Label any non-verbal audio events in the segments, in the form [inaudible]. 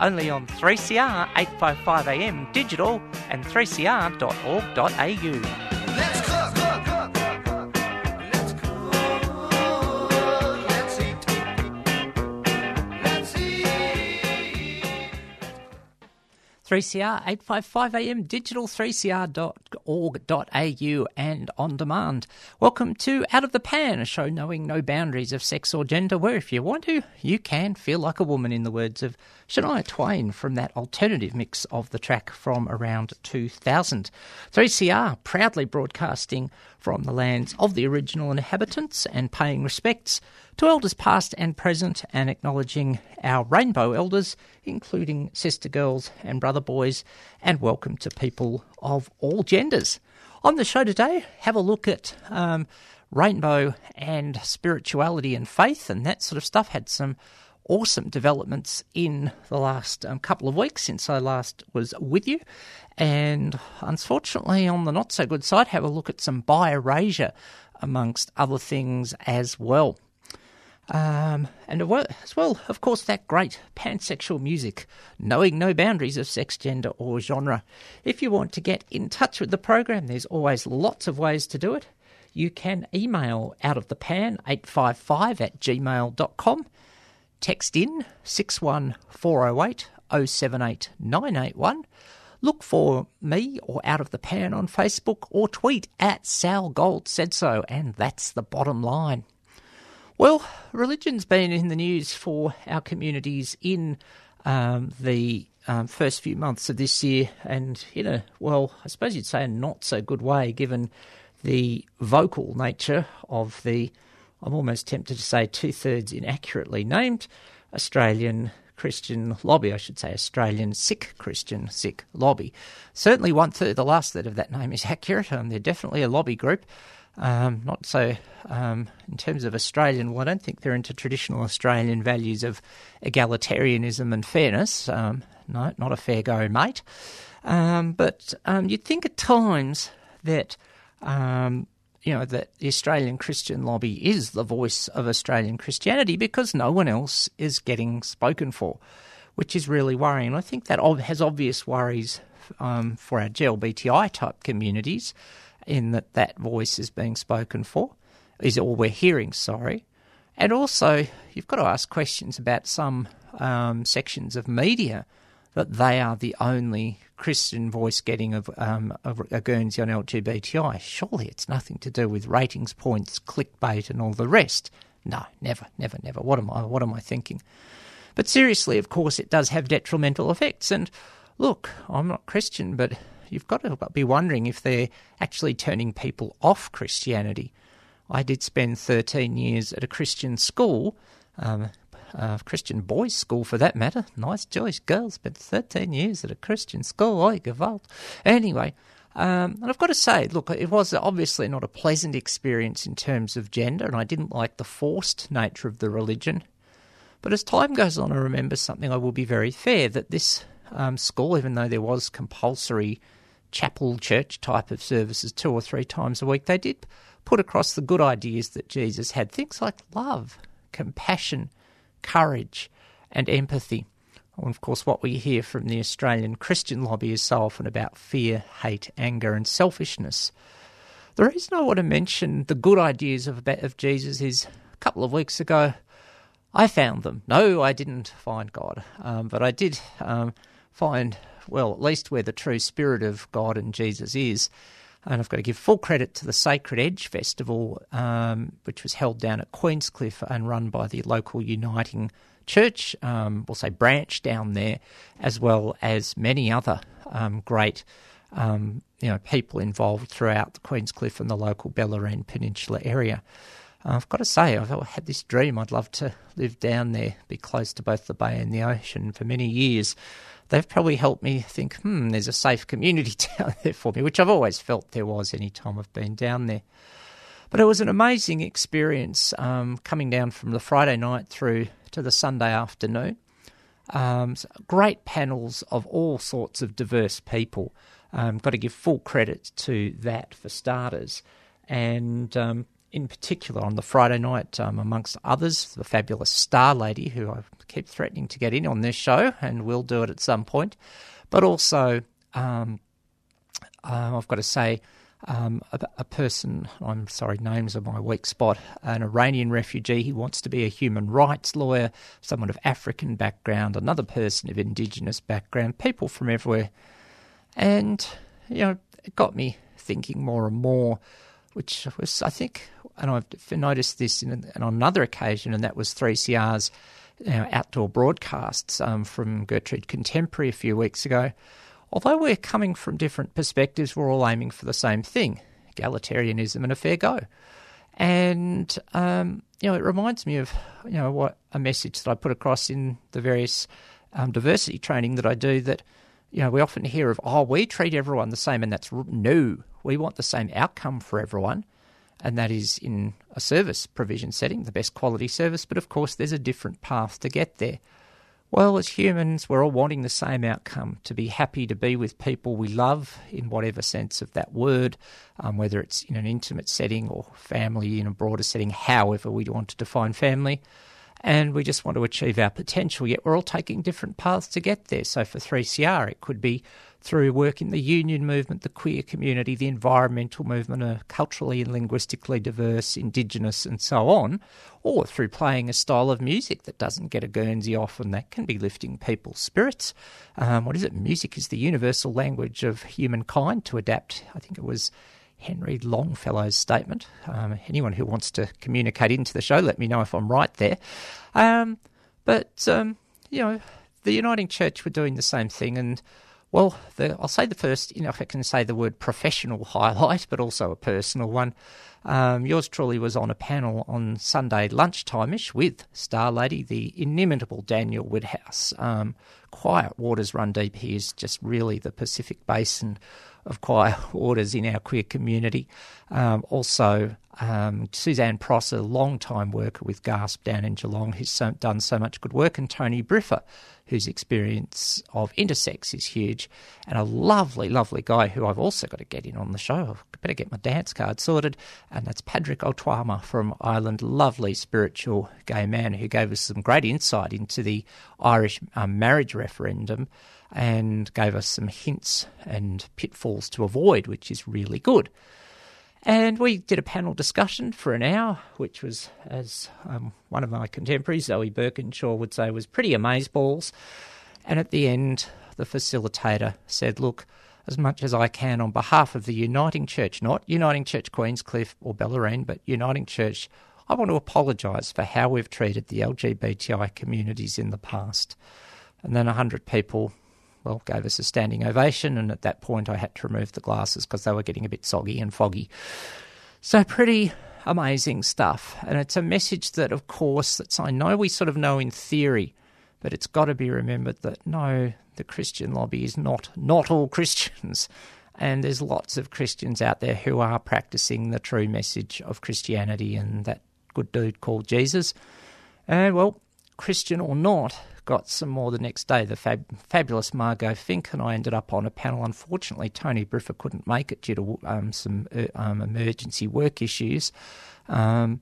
only on 3CR 855am digital and 3cr.org.au. Let's cook. Let's cook. Let's eat. Let's eat. 3CR 855am digital 3cr.org.au and on demand. Welcome to Out of the Pan, a show knowing no boundaries of sex or gender, where if you want to, you can feel like a woman, in the words of Shania Twain from that alternative mix of the track from around 2000. 3CR proudly broadcasting from the lands of the original inhabitants and paying respects to elders past and present and acknowledging our rainbow elders, including sister girls and brother boys, and welcome to people of all genders. On the show today, have a look at um, rainbow and spirituality and faith and that sort of stuff. Had some awesome developments in the last um, couple of weeks since I last was with you. And unfortunately, on the not so good side, have a look at some bi erasure amongst other things as well. Um, and as well, of course, that great pansexual music, knowing no boundaries of sex, gender, or genre. If you want to get in touch with the program, there's always lots of ways to do it. You can email out of the pan 855 at gmail.com, text in 61408 078 981. Look for me or Out of the Pan on Facebook or tweet at Sal Gold said so, and that's the bottom line. Well, religion's been in the news for our communities in um, the um, first few months of this year, and in a, well, I suppose you'd say a not so good way, given the vocal nature of the, I'm almost tempted to say two thirds inaccurately named Australian Christian lobby, I should say Australian Sikh Christian Sikh lobby. Certainly one third, the last third of that name is [laughs] accurate. Um, they're definitely a lobby group. Um, not so um, in terms of Australian. Well, I don't think they're into traditional Australian values of egalitarianism and fairness. Um, no, not a fair go, mate. Um, but um, you'd think at times that um, you know that the Australian Christian lobby is the voice of Australian Christianity because no one else is getting spoken for, which is really worrying. I think that has obvious worries um, for our GLBTI type communities, in that that voice is being spoken for, is all we're hearing. Sorry, and also you've got to ask questions about some um, sections of media that they are the only Christian voice getting of, um, a Guernsey on LGBTI. Surely it's nothing to do with ratings points, clickbait, and all the rest. No, never, never, never. What am I? What am I thinking? But seriously, of course, it does have detrimental effects. And look, I'm not Christian, but you've got to be wondering if they're actually turning people off Christianity. I did spend 13 years at a Christian school, um, uh, Christian boys' school for that matter. Nice Jewish girls, but 13 years at a Christian school. Oi, gewalt. Anyway, um, and I've got to say, look, it was obviously not a pleasant experience in terms of gender, and I didn't like the forced nature of the religion. But as time goes on, I remember something I will be very fair that this um, school, even though there was compulsory chapel church type of services two or three times a week, they did put across the good ideas that Jesus had. Things like love, compassion, courage, and empathy. And of course, what we hear from the Australian Christian lobby is so often about fear, hate, anger, and selfishness. The reason I want to mention the good ideas of, of Jesus is a couple of weeks ago, I found them. No, I didn't find God, um, but I did um, find, well, at least where the true spirit of God and Jesus is. And I've got to give full credit to the Sacred Edge Festival, um, which was held down at Queenscliff and run by the local Uniting Church, um, we'll say branch down there, as well as many other um, great um, you know, people involved throughout the Queenscliff and the local Bellarine Peninsula area. I've got to say, I've had this dream. I'd love to live down there, be close to both the bay and the ocean for many years. They've probably helped me think, hmm, there's a safe community [laughs] down there for me, which I've always felt there was any time I've been down there. But it was an amazing experience um, coming down from the Friday night through to the Sunday afternoon. Um, so great panels of all sorts of diverse people. Um, got to give full credit to that for starters. And um, in particular, on the Friday night, um, amongst others, the fabulous Star Lady, who I keep threatening to get in on this show and will do it at some point. But also, um, um, I've got to say, um, a, a, person, I'm sorry, names are my weak spot, an Iranian refugee. He wants to be a human rights lawyer, someone of African background, another person of Indigenous background, people from everywhere. And, you know, it got me thinking more and more, which was, I think, and I've noticed this in, on another occasion, and that was 3CR's you know, outdoor broadcasts um, from Gertrude Contemporary a few weeks ago although we're coming from different perspectives, we're all aiming for the same thing egalitarianism and a fair go. And, um, you know, it reminds me of, you know, what a message that I put across in the various um, diversity training that I do that, you know, we often hear of, oh, we treat everyone the same, and that's no. We want the same outcome for everyone, and that is in a service provision setting, the best quality service, but of course, there's a different path to get there. Well, as humans, we're all wanting the same outcome to be happy to be with people we love in whatever sense of that word, um, whether it's in an intimate setting or family in a broader setting, however we want to define family. And we just want to achieve our potential, yet we're all taking different paths to get there. So for 3CR, it could be through work in the union movement, the queer community, the environmental movement, a culturally and linguistically diverse, indigenous, and so on, or through playing a style of music that doesn't get a Guernsey off, and that can be lifting people's spirits. Um, what is it? Music is the universal language of humankind to adapt. I think it was Henry Longfellow's statement. Um, anyone who wants to communicate into the show, let me know if I'm right there. Um, but, um, you know, the Uniting Church were doing the same thing, and well, the, I'll say the first, you know, if I can say the word professional [laughs] highlight, but also a personal one. Um, yours truly was on a panel on Sunday lunchtime-ish with Star Lady, the inimitable Daniel Woodhouse. Um, quiet waters run deep. He is just really the Pacific Basin of quiet orders in our queer community. Um, also, um, Suzanne Prosser, a long-time worker with GASP down in Geelong, who's so, done so much good work, and Tony Briffa, whose experience of intersex is huge, and a lovely, lovely guy who I've also got to get in on the show. I better get my dance card sorted, and that's Padraig Ó Tuama from Ireland, lovely spiritual gay man who gave us some great insight into the Irish um, marriage referendum and gave us some hints and pitfalls to avoid, which is really good. And we did a panel discussion for an hour, which was, as um, one of my contemporaries, Zoe Birkinshaw, would say, was pretty amazeballs. And at the end, the facilitator said, Look, as much as I can on behalf of the Uniting Church, not Uniting Church Queenscliff or Bellarine, but Uniting Church, I want to apologise for how we've treated the LGBTI communities in the past. And then 100 people well, gave us a standing ovation, and at that point I had to remove the glasses because they were getting a bit soggy and foggy. So pretty amazing stuff, and it's a message that, of course, that's I know we sort of know in theory, but it's got to be remembered that no, the Christian lobby is not not all Christians, and there's lots of Christians out there who are practicing the true message of Christianity and that good dude called Jesus. And well, Christian or not, got some more the next day. The fab- fabulous Margot Fink and I ended up on a panel. Unfortunately, Tony Briffa couldn't make it due to um, some uh, um, emergency work issues. Um,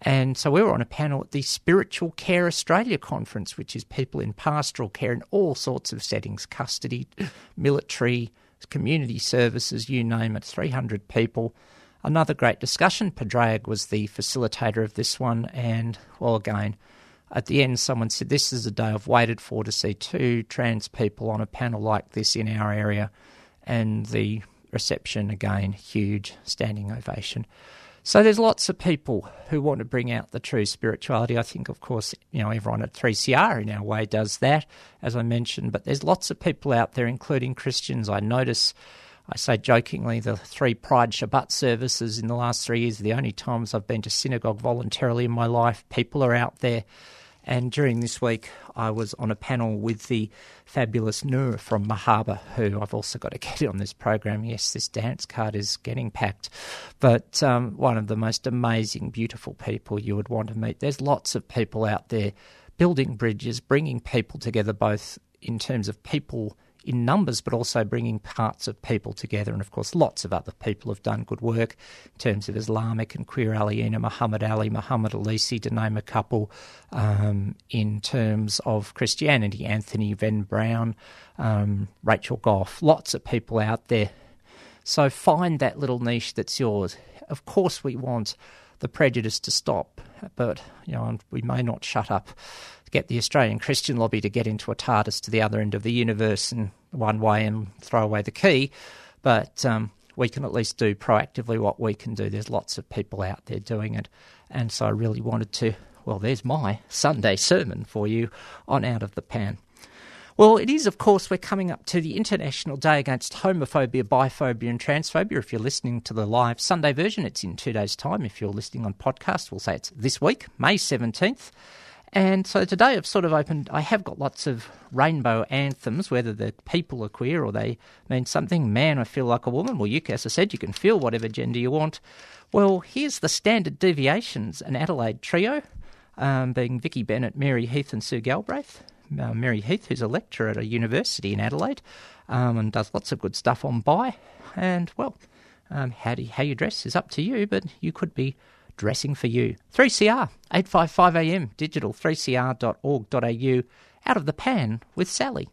and so we were on a panel at the Spiritual Care Australia conference, which is people in pastoral care in all sorts of settings custody, [coughs] military, community services, you name it, 300 people. Another great discussion. Padraig was the facilitator of this one, and well, again, at the end, someone said, This is a day I've waited for to see two trans people on a panel like this in our area. And the reception, again, huge, standing ovation. So there's lots of people who want to bring out the true spirituality. I think, of course, you know, everyone at 3CR in our way does that, as I mentioned, but there's lots of people out there, including Christians. I notice I say jokingly, the three Pride Shabbat services in the last three years are the only times I've been to synagogue voluntarily in my life. People are out there. And during this week, I was on a panel with the fabulous Noor from Marhaba, who I've also got to [laughs] get on this program. Yes, this dance card is getting packed. But um, one of the most amazing, beautiful people you would want to meet. There's lots of people out there building bridges, bringing people together, both in terms of people in numbers, but also bringing parts of people together. And of course, lots of other people have done good work in terms of Islamic and queer Aliena, Muhammad Ali, Muhammad Alisi, to name a couple. Um, in terms of Christianity, Anthony Venn-Brown, um, Rachel Goff, lots of people out there. So find that little niche that's yours. Of course, we want the prejudice to stop, but you know we may not shut up get the Australian Christian lobby to get into a TARDIS to the other end of the universe in one way and throw away the key, but um, we can at least do proactively what we can do. There's lots of people out there doing it, and so I really wanted to. Well, there's my Sunday sermon for you on Out of the Pan. Well, it is, of course, we're coming up to the International Day Against Homophobia, Biphobia, and Transphobia. If you're listening to the live Sunday version, it's in two days' time. If you're listening on podcast, we'll say it's this week, May 17th. And so today I've sort of opened, I have got lots of rainbow anthems, whether the people are queer or they mean something. Man, I feel like a woman. Well, you, as I said, you can feel whatever gender you want. Well, here's the standard deviations an Adelaide trio, um, being Vicky Bennett, Mary Heath, and Sue Galbraith. Uh, Mary Heath, who's a lecturer at a university in Adelaide um, and does lots of good stuff on bi. And, well, um, how, do how you dress is up to you, but you could be dressing for you. 3CR, 855am, digital, 3cr.org.au, out of the pan with Sally.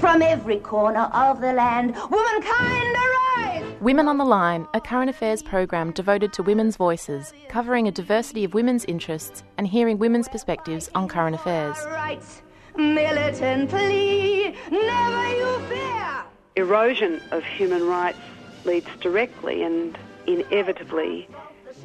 From every corner of the land, womankind arise! Women on the Line, a current affairs program devoted to women's voices, covering a diversity of women's interests and hearing women's perspectives on current affairs. Rights, militantly, never you fear! erosion of human rights leads directly and inevitably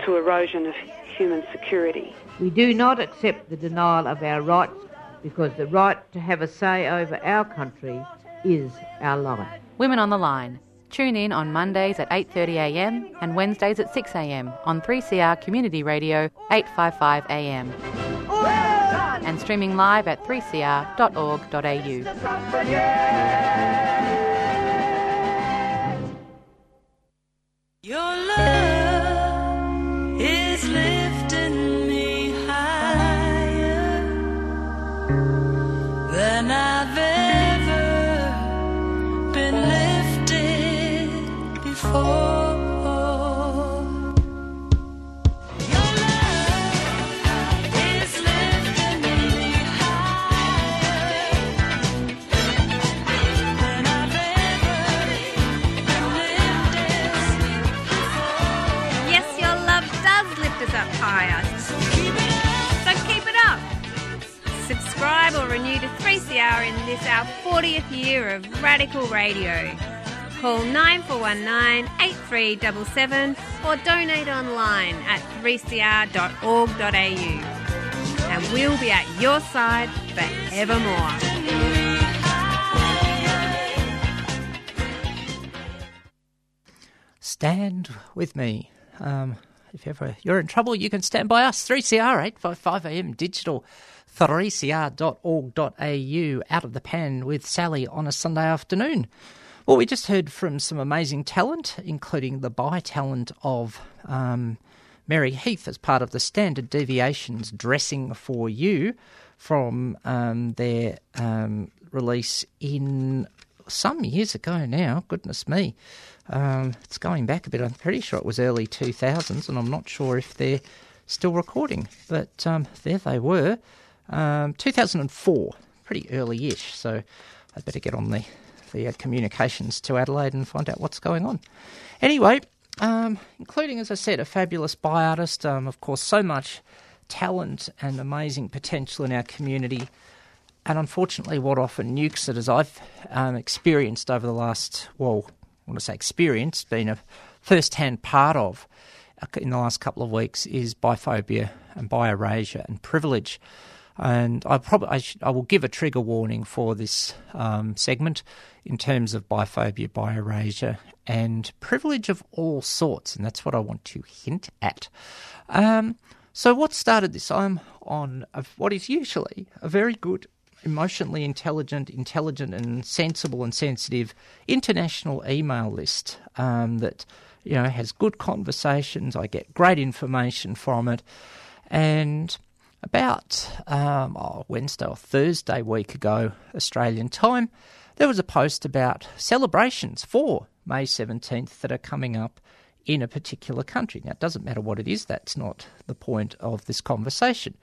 to erosion of human security. We do not accept the denial of our rights because the right to have a say over our country is our life. Women on the Line. Tune in on Mondays at 8.30am and Wednesdays at 6am on 3CR Community Radio 855am and streaming live at 3cr.org.au. Your love this our 40th year of radical radio. Call 9419 8377 or donate online at 3cr.org.au. And we'll be at your side forevermore. Stand with me. Um, if ever you're in trouble, you can stand by us. 3CR 855am digital 3cr.org.au out of the pan with Sally on a Sunday afternoon. Well, we just heard from some amazing talent, including the bi talent of um, Mary Heath as part of the Standard Deviations Dressing for You from um, their um, release in some years ago now. Goodness me. Um, it's going back a bit. I'm pretty sure it was early 2000s, and I'm not sure if they're still recording. But um, there they were. Um, 2004, pretty early ish. So I'd better get on the, the uh, communications to Adelaide and find out what's going on. Anyway, um, including, as I said, a fabulous bi artist. Um, of course, so much talent and amazing potential in our community. And unfortunately, what often nukes it, as I've um, experienced over the last, well, I want to say experienced, been a first hand part of uh, in the last couple of weeks, is biphobia and bi-erasure and privilege. And I probably I, I will give a trigger warning for this um, segment in terms of biphobia, bi-erasure, and privilege of all sorts, and that's what I want to hint at. Um, so, what started this? I'm on a, what is usually a very good, emotionally intelligent, intelligent, and sensible and sensitive international email list um, that you know has good conversations. I get great information from it, and about um, oh, Wednesday or Thursday week ago, Australian time, there was a post about celebrations for May 17th that are coming up in a particular country. Now, it doesn't matter what it is, that's not the point of this conversation.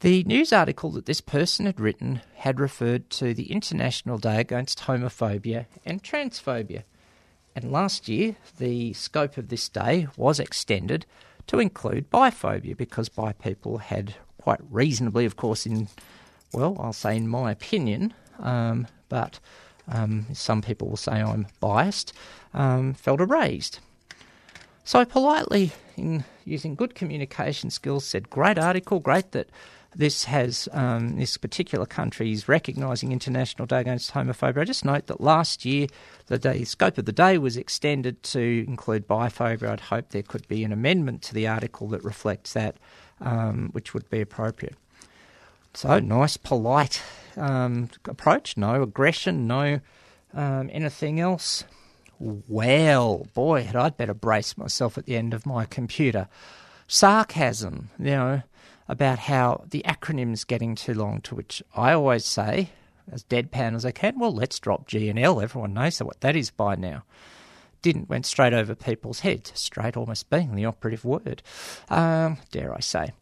The news article that this person had written had referred to the International Day Against Homophobia and Transphobia. And last year, the scope of this day was extended to include biphobia because bi people had quite reasonably, of course, in, well, I'll say in my opinion, um, but um, some people will say I'm biased, um, felt erased. So politely, in using good communication skills, said, "Great article, great that this has um, this particular country is recognising International Day Against Homophobia." I just note that last year the day, scope of the day was extended to include biphobia. I'd hope there could be an amendment to the article that reflects that, um, which would be appropriate. So nice, polite um, approach. No aggression. No um, anything else. Well, boy, had I'd better brace myself at the end of my computer. Sarcasm, you know, about how the acronym's getting too long, to which I always say, as deadpan as I can, well, let's drop G and L. Everyone knows what that is by now. Didn't, went straight over people's heads, straight almost being the operative word, um, dare I say.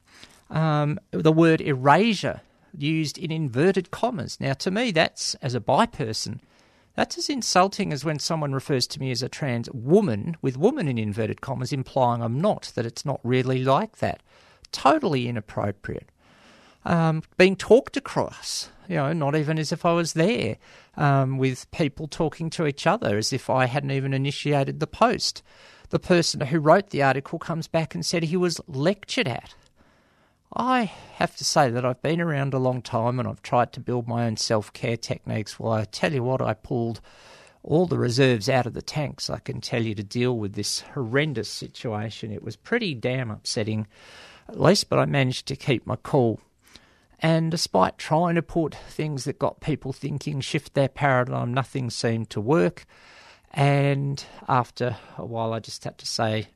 Um, the word erasure used in inverted commas. Now, to me, that's, as a bi person, that's as insulting as when someone refers to me as a trans woman with woman in inverted commas, implying I'm not, that it's not really like that. Totally inappropriate. Um, being talked across, you know, not even as if I was there, um, with people talking to each other as if I hadn't even initiated the post. The person who wrote the article comes back and said he was lectured at. I have to say that I've been around a long time and I've tried to build my own self care techniques. Well, I tell you what, I pulled all the reserves out of the tanks, I can tell you, to deal with this horrendous situation. It was pretty damn upsetting, at least, but I managed to keep my cool. And despite trying to put things that got people thinking, shift their paradigm, nothing seemed to work. And after a while, I just had to say,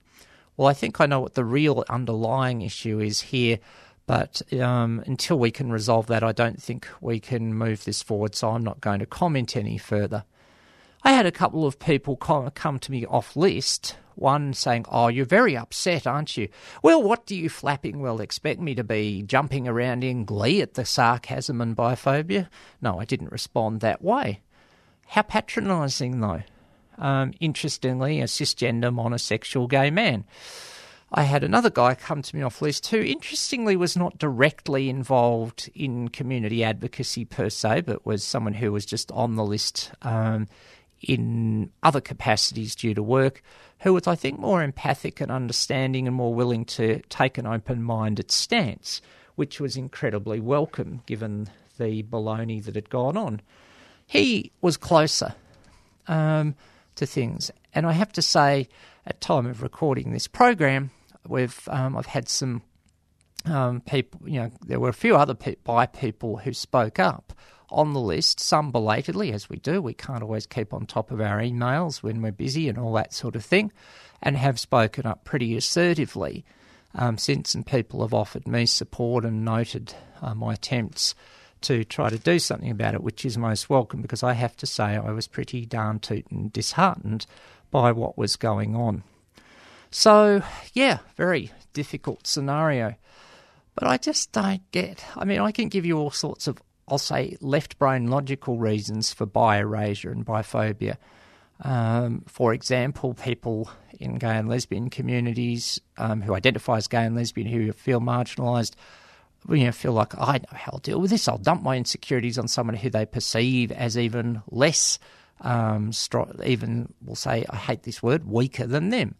well, I think I know what the real underlying issue is here, but um, until we can resolve that, I don't think we can move this forward, so I'm not going to comment any further. I had a couple of people come to me off list. One saying, Oh, you're very upset, aren't you? Well, what do you flapping well expect me to be jumping around in glee at the sarcasm and biphobia? No, I didn't respond that way. How patronising, though. Um, interestingly, a cisgender monosexual gay man. I had another guy come to me off list who, interestingly, was not directly involved in community advocacy per se, but was someone who was just on the list um, in other capacities due to work, who was, I think, more empathic and understanding and more willing to take an open minded stance, which was incredibly welcome given the baloney that had gone on. He was closer um, to things. And I have to say, at time of recording this program, we've um, I've had some um, people. You know, there were a few other pe- bi people who spoke up on the list. Some belatedly, as we do. We can't always keep on top of our emails when we're busy and all that sort of thing, and have spoken up pretty assertively um, since. And people have offered me support and noted uh, my attempts to try to do something about it, which is most welcome because I have to say I was pretty darn tootin' disheartened by what was going on. So, yeah, very difficult scenario. But I just don't get. I mean, I can give you all sorts of, I'll say, left brain logical reasons for bi erasure and biphobia. Um, for example, people in gay and lesbian communities um, who identify as gay and lesbian who feel marginalised you know, feel like I know how I'll deal with this. I'll dump my insecurities on someone who they perceive as even less, um, stro- even we'll say I hate this word, weaker than them.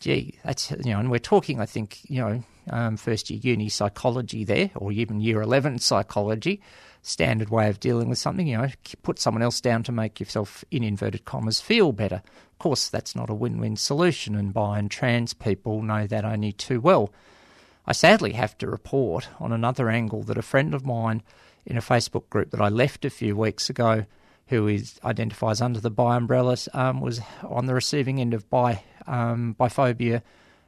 gee, that's you know, and we're talking, I think, you know, um, first year uni psychology there, or even year eleven psychology, standard way of dealing with something. You know, put someone else down to make yourself, in inverted commas, feel better. Of course, that's not a win-win solution, and bi and trans people know that only too well. I sadly have to report on another angle that a friend of mine in a Facebook group that I left a few weeks ago, who is identifies under the bi umbrella, um, was on the receiving end of bi um, biphobia,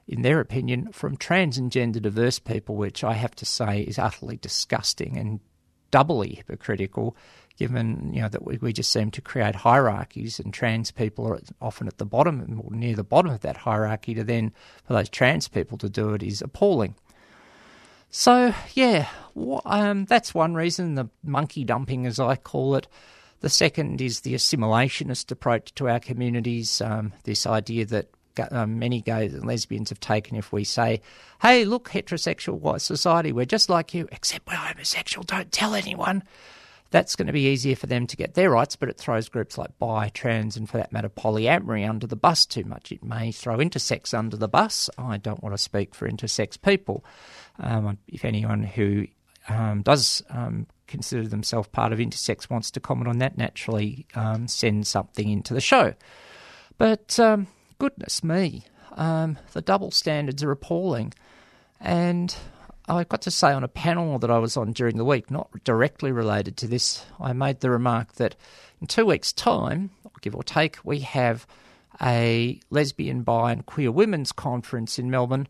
in their opinion, from trans and gender diverse people, which I have to say is utterly disgusting and doubly hypocritical, given you know that we, we just seem to create hierarchies, and trans people are often at the bottom or near the bottom of that hierarchy. To then for those trans people to do it is appalling. So yeah, um, that's one reason the monkey dumping, as I call it. The second is the assimilationist approach to our communities. Um, this idea that many gays and lesbians have taken if we say, "Hey, look, heterosexual white society, we're just like you, except we're homosexual. Don't tell anyone." That's going to be easier for them to get their rights, but it throws groups like bi, trans, and for that matter, polyamory under the bus too much. It may throw intersex under the bus. I don't want to speak for intersex people. Um, if anyone who um, does um, consider themselves part of intersex wants to comment on that, naturally um, send something into the show. But um, goodness me, um, the double standards are appalling. And I've got to say, on a panel that I was on during the week, not directly related to this, I made the remark that in two weeks' time, give or take, we have a lesbian, bi, and queer women's conference in Melbourne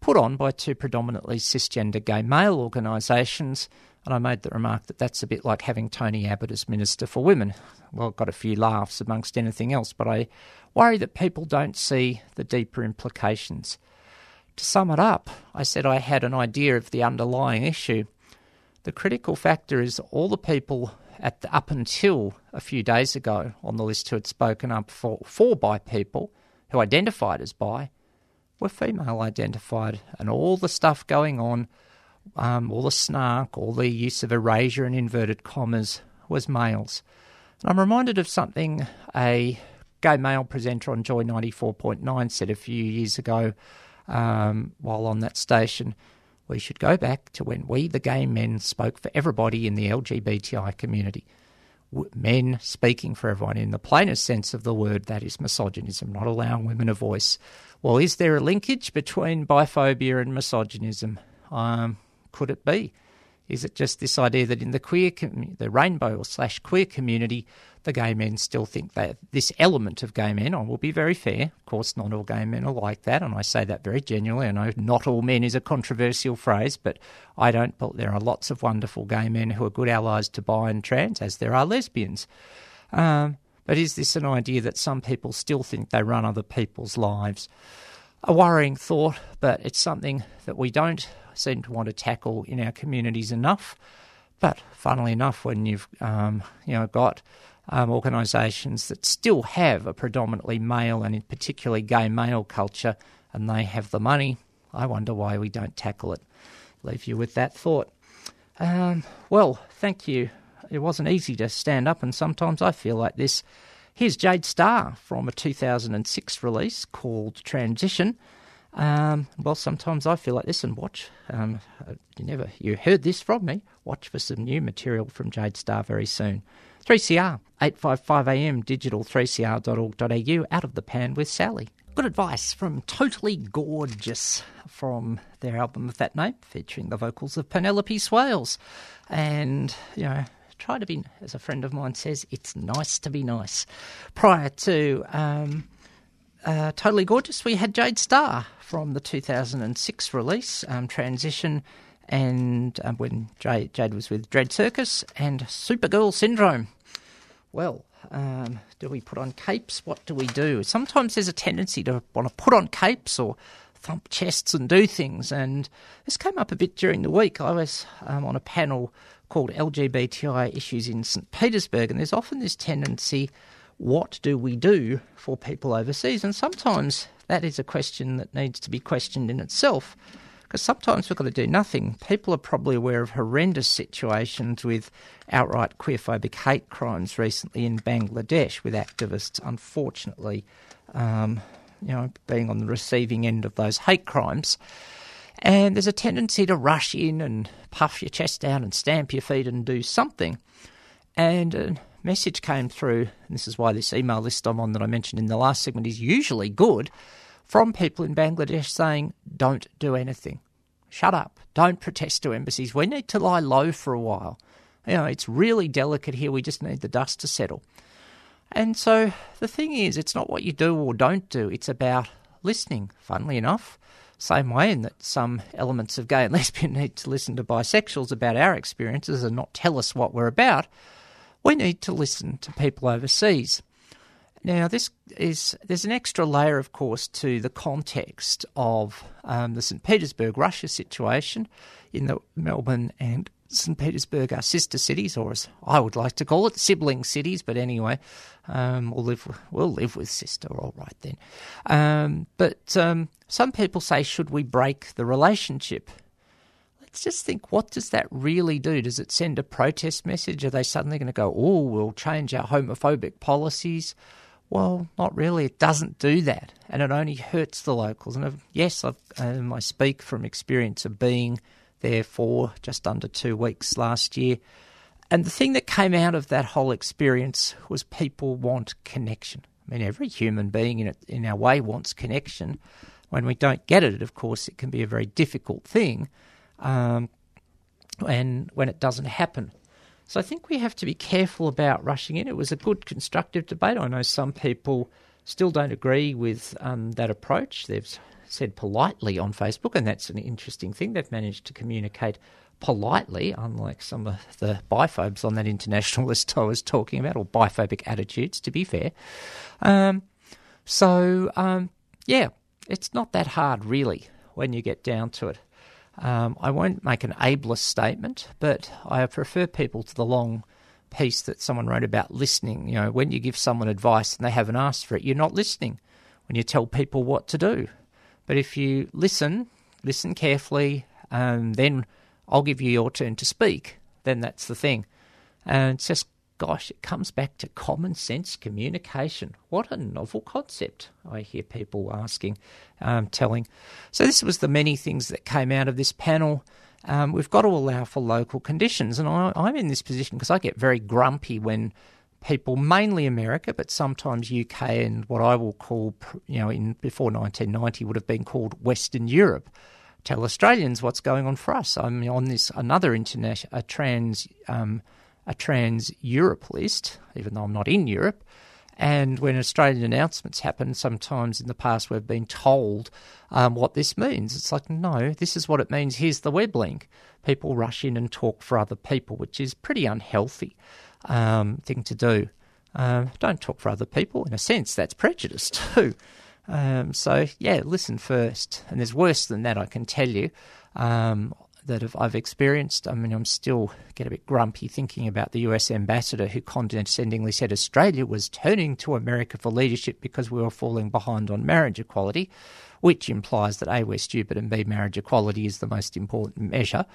put on by two predominantly cisgender gay male organisations. And I made the remark that that's a bit like having Tony Abbott as Minister for Women. Well, got a few laughs amongst anything else, but I worry that people don't see the deeper implications. To sum it up, I said I had an idea of the underlying issue. The critical factor is all the people at the, up until a few days ago on the list who had spoken up for, for bi people, who identified as bi, were female identified, and all the stuff going on, um, all the snark, all the use of erasure and inverted commas was males. And I'm reminded of something a gay male presenter on Joy 94.9 said a few years ago um, while on that station. We should go back to when we, the gay men, spoke for everybody in the LGBTI community. Men speaking for everyone in the plainest sense of the word, that is misogynism, not allowing women a voice. Well, is there a linkage between biphobia and misogynism? Um, could it be? Is it just this idea that in the queer, com- the rainbow or slash queer community, the gay men still think that this element of gay men, I will be very fair, of course, not all gay men are like that, and I say that very genuinely. I know not all men is a controversial phrase, but I don't. But there are lots of wonderful gay men who are good allies to bi and trans, as there are lesbians. Um, but is this an idea that some people still think they run other people's lives? A worrying thought, but it's something that we don't seem to want to tackle in our communities enough. But funnily enough, when you've um, you know got um, organisations that still have a predominantly male and particularly gay male culture, and they have the money, I wonder why we don't tackle it. Leave you with that thought. Um, well, thank you. It wasn't easy to stand up, and sometimes I feel like this. Here's Jade Starr from a 2006 release called Transition. Um, well, sometimes I feel like this and watch. Um, you never you heard this from me. Watch for some new material from Jade Starr very soon. 3CR 855 AM digital 3cr.org.au out of the pan with Sally. Good advice from Totally Gorgeous from their album of that name, featuring the vocals of Penelope Swales. And, you know, try to be, as a friend of mine says, it's nice to be nice. Prior to um, uh, Totally Gorgeous, we had Jade Starr from the 2006 release, um, Transition, and um, when Jade, Jade was with Dread Circus, and Supergirl Syndrome. Well, um, do we put on capes? What do we do? Sometimes there's a tendency to want to put on capes or thump chests and do things. And this came up a bit during the week. I was um, on a panel called LGBTI Issues in St. Petersburg, and there's often this tendency what do we do for people overseas? And sometimes that is a question that needs to be questioned in itself. Because sometimes we've got to do nothing. People are probably aware of horrendous situations with outright queerphobic hate crimes recently in Bangladesh, with activists unfortunately um, you know, being on the receiving end of those hate crimes. And there's a tendency to rush in and puff your chest out and stamp your feet and do something. And a message came through, and this is why this email list I'm on that I mentioned in the last segment is usually good, from people in Bangladesh saying, don't do anything. Shut up. Don't protest to embassies. We need to lie low for a while. You know, it's really delicate here. We just need the dust to settle. And so the thing is, it's not what you do or don't do, it's about listening, funnily enough. Same way in that some elements of gay and [laughs] lesbian need to listen to bisexuals about our experiences and not tell us what we're about. We need to listen to people overseas. Now, this is there's an extra layer, of course, to the context of um, the St. Petersburg Russia situation in the Melbourne and St. Petersburg are sister cities, or as I would like to call it, sibling cities. But anyway, um, we'll live we'll live with sister, all right then. Um, but um, some people say, should we break the relationship? Let's just think, what does that really do? Does it send a protest message? Are they suddenly going to go, oh, we'll change our homophobic policies? Well, not really. It doesn't do that, and it only hurts the locals. And I've, yes, I've, um, I speak from experience of being there for just under two weeks last year. And the thing that came out of that whole experience was people want connection. I mean, every human being in, it, in our way wants connection. When we don't get it, of course, it can be a very difficult thing. Um, and when it doesn't happen. So I think we have to be careful about rushing in. It was a good constructive debate. I know some people still don't agree with um, that approach. They've said politely on Facebook, and that's an interesting thing. They've managed to communicate politely, unlike some of the biphobes on that international list I was talking about, or biphobic attitudes, to be fair. Um, so, um, yeah, it's not that hard, really, when you get down to it. Um, I won't make an ableist statement, but I prefer people to the long piece that someone wrote about listening. You know, when you give someone advice and they haven't asked for it, you're not listening. When you tell people what to do, but if you listen, listen carefully, um, then I'll give you your turn to speak. Then that's the thing. And it's just, gosh, it comes back to common sense communication. What a novel concept, I hear people asking, um, telling. So, this was the many things that came out of this panel. Um, we've got to allow for local conditions. And I, I'm in this position because I get very grumpy when people, mainly America, but sometimes UK and what I will call, you know, in before 1990 would have been called Western Europe. Tell Australians what's going on for us. I'm on this another international, trans, um, a trans Europe list, even though I'm not in Europe. And when Australian announcements happen, sometimes in the past we've been told um, what this means. It's like, no, this is what it means. Here's the web link. People rush in and talk for other people, which is pretty unhealthy um, thing to do. Um, don't talk for other people. In a sense, that's prejudice [laughs] too. Um, so yeah, listen first. And there's worse than that, I can tell you. Um, that have, I've experienced. I mean, I'm still get a bit grumpy thinking about the U.S. ambassador who condescendingly said Australia was turning to America for leadership because we were falling behind on marriage equality, which implies that a we're stupid and b marriage equality is the most important measure.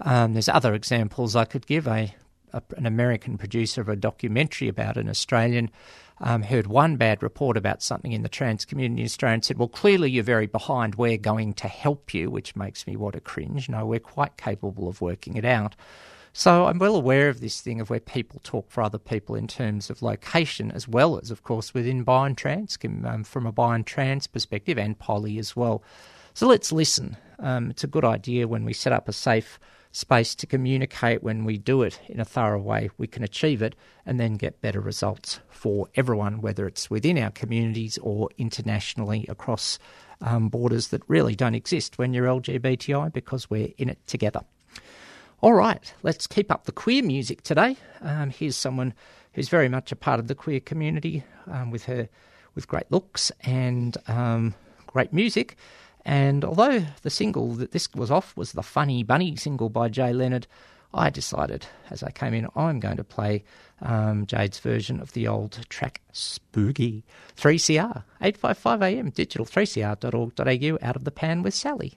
Um, there's other examples I could give. A, a, an American producer of a documentary about an Australian um, heard one bad report about something in the trans community in Australia and said, Well, clearly you're very behind. We're going to help you, which makes me want to cringe. No, we're quite capable of working it out. So I'm well aware of this thing of where people talk for other people in terms of location, as well as, of course, within bi and trans, um, from a bi and trans perspective, and poly as well. So let's listen. Um, it's a good idea when we set up a safe space to communicate when we do it in a thorough way, we can achieve it and then get better results for everyone, whether it's within our communities or internationally across um, borders that really don't exist when you're LGBTI because we're in it together. All right, let's keep up the queer music today. Um, here's someone who's very much a part of the queer community um, with her with great looks and um, great music. And although the single that this was off was the Funny Bunny single by Jay Leonard, I decided as I came in, I'm going to play um, Jade's version of the old track Spooky. 3CR, 855am, digital 3cr.org.au, out of the pan with Sally.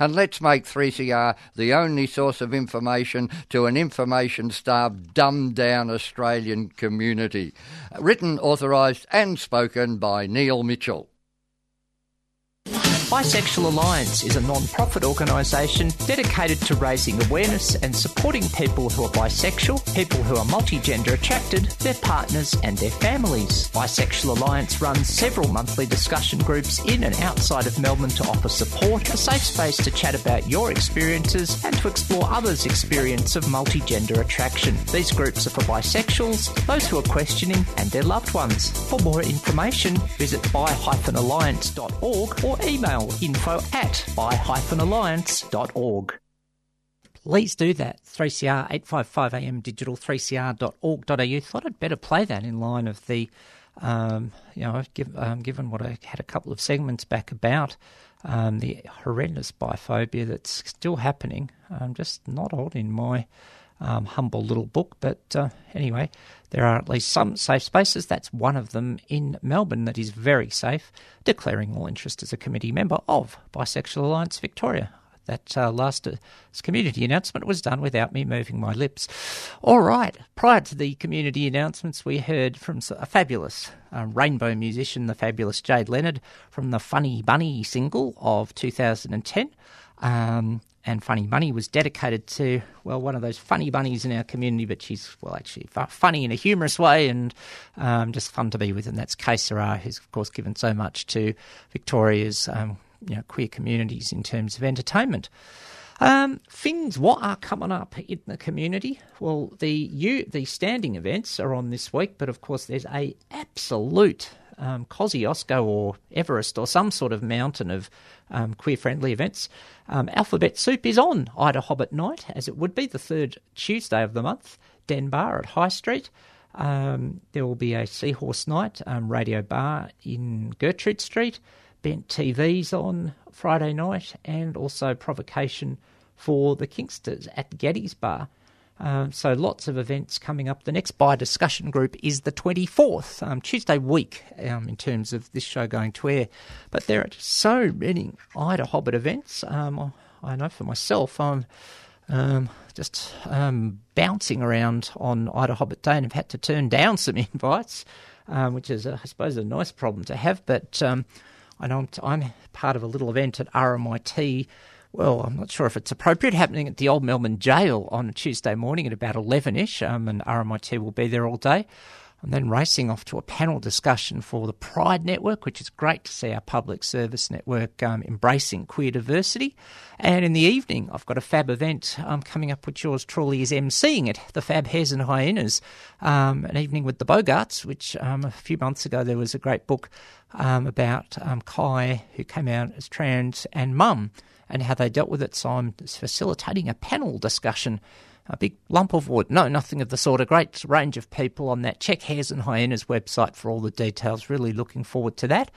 and let's make 3CR the only source of information to an information-starved, dumbed-down Australian community. Written, authorised, and spoken by Neil Mitchell. Bisexual Alliance is a non profit organisation dedicated to raising awareness and supporting people who are bisexual, people who are multigender attracted, their partners, and their families. Bisexual Alliance runs several monthly discussion groups in and outside of Melbourne to offer support, a safe space to chat about your experiences, and to explore others' experience of multigender attraction. These groups are for bisexuals, those who are questioning, and their loved ones. For more information, visit bi-alliance.org or email info at bi-alliance.org. Please do that. 3CR 855 AM digital 3cr.org.au. Thought I'd better play that in line of the, um, you know, give, um, given what I had a couple of segments back about um, the horrendous biphobia that's still happening. I'm just not odd in my um, humble little book. But uh, anyway, there are at least some safe spaces. That's one of them in Melbourne that is very safe, declaring all interest as a committee member of Bisexual Alliance Victoria. That uh, last uh, community announcement was done without me moving my lips. All right. Prior to the community announcements, we heard from a fabulous uh, rainbow musician, the fabulous Jade Leonard, from the Funny Bunny single of 2010. Um, and Funny Bunny was dedicated to, well, one of those funny bunnies in our community, but she's, well, actually fu- funny in a humorous way and um, just fun to be with, and that's Kaye Sera, who's, of course, given so much to Victoria's um, you know, queer communities in terms of entertainment. Um, things what are coming up in the community? Well, the you, the standing events are on this week, but of course there's a absolute um, Kosciuszko or Everest or some sort of mountain of um, queer friendly events. Um, Alphabet Soup is on IDAHOBIT night, as it would be the third Tuesday of the month. Den Bar at High Street. Um, there will be a Seahorse Night um, radio bar in Gertrude Street. Bent TV's on Friday night, and also Provocation for the Kingsters at Geddes Bar. Um, so lots of events coming up. The next bi discussion group is the 24th, um, Tuesday week, um, in terms of this show going to air. But there are so many IDAHOBIT events. Um, I know for myself, I'm um, just um, bouncing around on IDAHOBIT Day and have had to turn down some [laughs] invites, which is, uh, I suppose, a nice problem to have. But I know I'm, t- I'm part of a little event at RMIT. Well, I'm not sure if it's appropriate, happening at the Old Melbourne Jail on Tuesday morning at about 11 ish, um, and RMIT will be there all day. I'm then racing off to a panel discussion for the Pride Network, which is great to see our public service network um, embracing queer diversity. And in the evening, I've got a fab event um, coming up, which yours truly is emceeing it, the Fab Hares and Hyenas, um, an evening with the Bogarts, which um, a few months ago there was a great book um, about um, Kai, who came out as trans, and Mum, and how they dealt with it. So I'm facilitating a panel discussion a big lump of wood. No, nothing of the sort. A great range of people on that. Check Hares and Hyenas website for all the details. Really looking forward to that.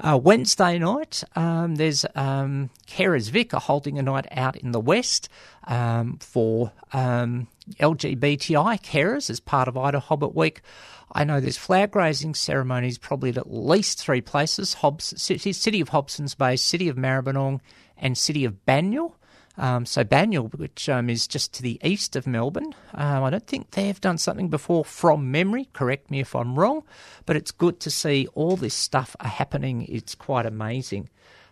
Uh, Wednesday night, um, there's um, Carers Vic are holding a night out in the West um, for um, LGBTI carers as part of IDAHOBIT Week. I know there's flag raising ceremonies probably at at least three places Hobbs, City, of Hobson's Bay, City of Maribyrnong, and City of Banyule. Um, so Banyule, which um, is just to the east of Melbourne, um, I don't think they've done something before from memory. Correct me if I'm wrong, but it's good to see all this stuff happening. It's quite amazing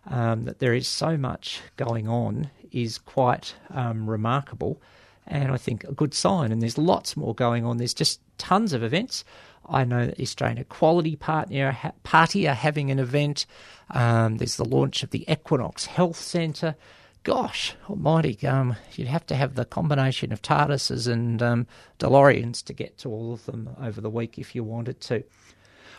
um, that there is so much going on. Is quite um, remarkable, and I think a good sign. And there's lots more going on. There's just tons of events. I know that the Australian Equality Partner, Party are having an event. Um, there's the launch of the Equinox Health Centre. Gosh almighty, um, you'd have to have the combination of TARDISes and um, DeLoreans to get to all of them over the week if you wanted to.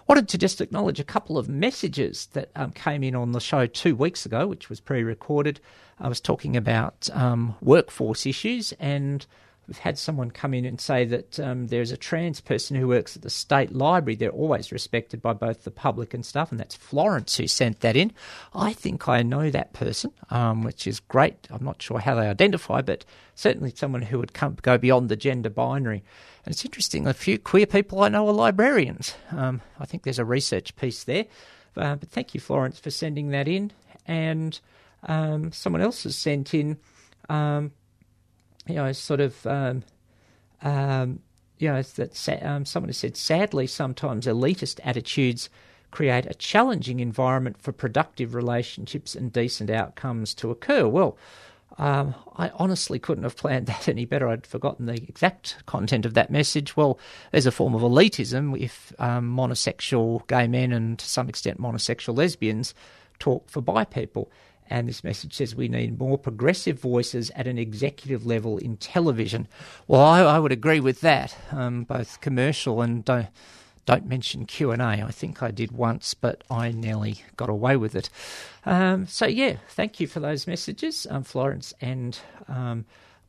Wanted to just acknowledge a couple of messages that um, came in on the show two weeks ago, which was pre recorded. I was talking about um, workforce issues, and we've had someone come in and say that um, there's a trans person who works at the state library. They're always respected by both the public and stuff, and that's Florence who sent that in. I think I know that person, um, which is great. I'm not sure how they identify, but certainly someone who would come go beyond the gender binary. And it's interesting, a few queer people I know are librarians. Um, I think there's a research piece there. Uh, but thank you, Florence, for sending that in. And um, someone else has sent in, um, you know, sort of, um, um, you know, that um, someone has said, sadly, sometimes elitist attitudes create a challenging environment for productive relationships and decent outcomes to occur. Well, um, I honestly couldn't have planned [laughs] that any better. I'd forgotten the exact content of that message. Well, there's a form of elitism if um, monosexual gay men and to some extent monosexual lesbians talk for bi people. And this message says we need more progressive voices at an executive level in television. Well, I, I would agree with that, um, both commercial and don't, don't mention Q and A. I think I did once, but I nearly got away with it. Um, so yeah, thank you for those messages, um, Florence, and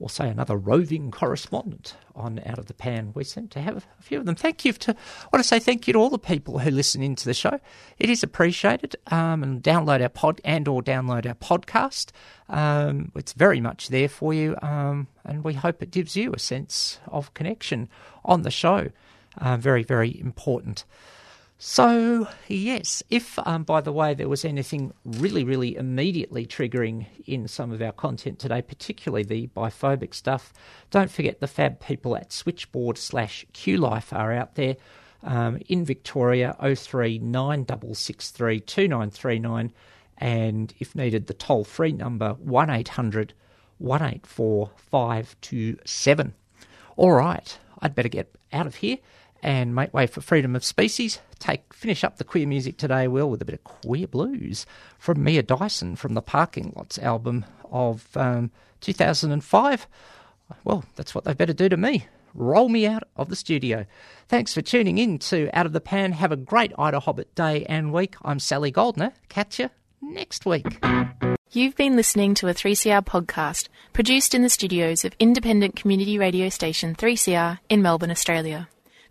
we'll say another roving correspondent on Out of the Pan. We seem to have a few of them. Thank you to I want to say thank you to all the people who listen into the show. It is appreciated. Um, and download our pod and or download our podcast. Um, it's very much there for you, um, and we hope it gives you a sense of connection on the show. Uh, very very important. So, yes, if, um, by the way, there was anything really, really immediately triggering in some of our content today, particularly the biphobic stuff, don't forget the fab people at switchboard slash QLife are out there um, in Victoria, 03 9663 2939, and if needed, the toll free number 1800 184 527. All right, I'd better get out of here and make way for freedom of species. Take finish up the queer music today, Will, with a bit of queer blues from Mia Dyson from the Parking Lots album of um, 2005. Well, that's what they better do to me. Roll me out of the studio. Thanks for tuning in to Out of the Pan. Have a great IDAHOBIT day and week. I'm Sally Goldner. Catch you next week. You've been listening to a 3CR podcast produced in the studios of independent community radio station 3CR in Melbourne, Australia.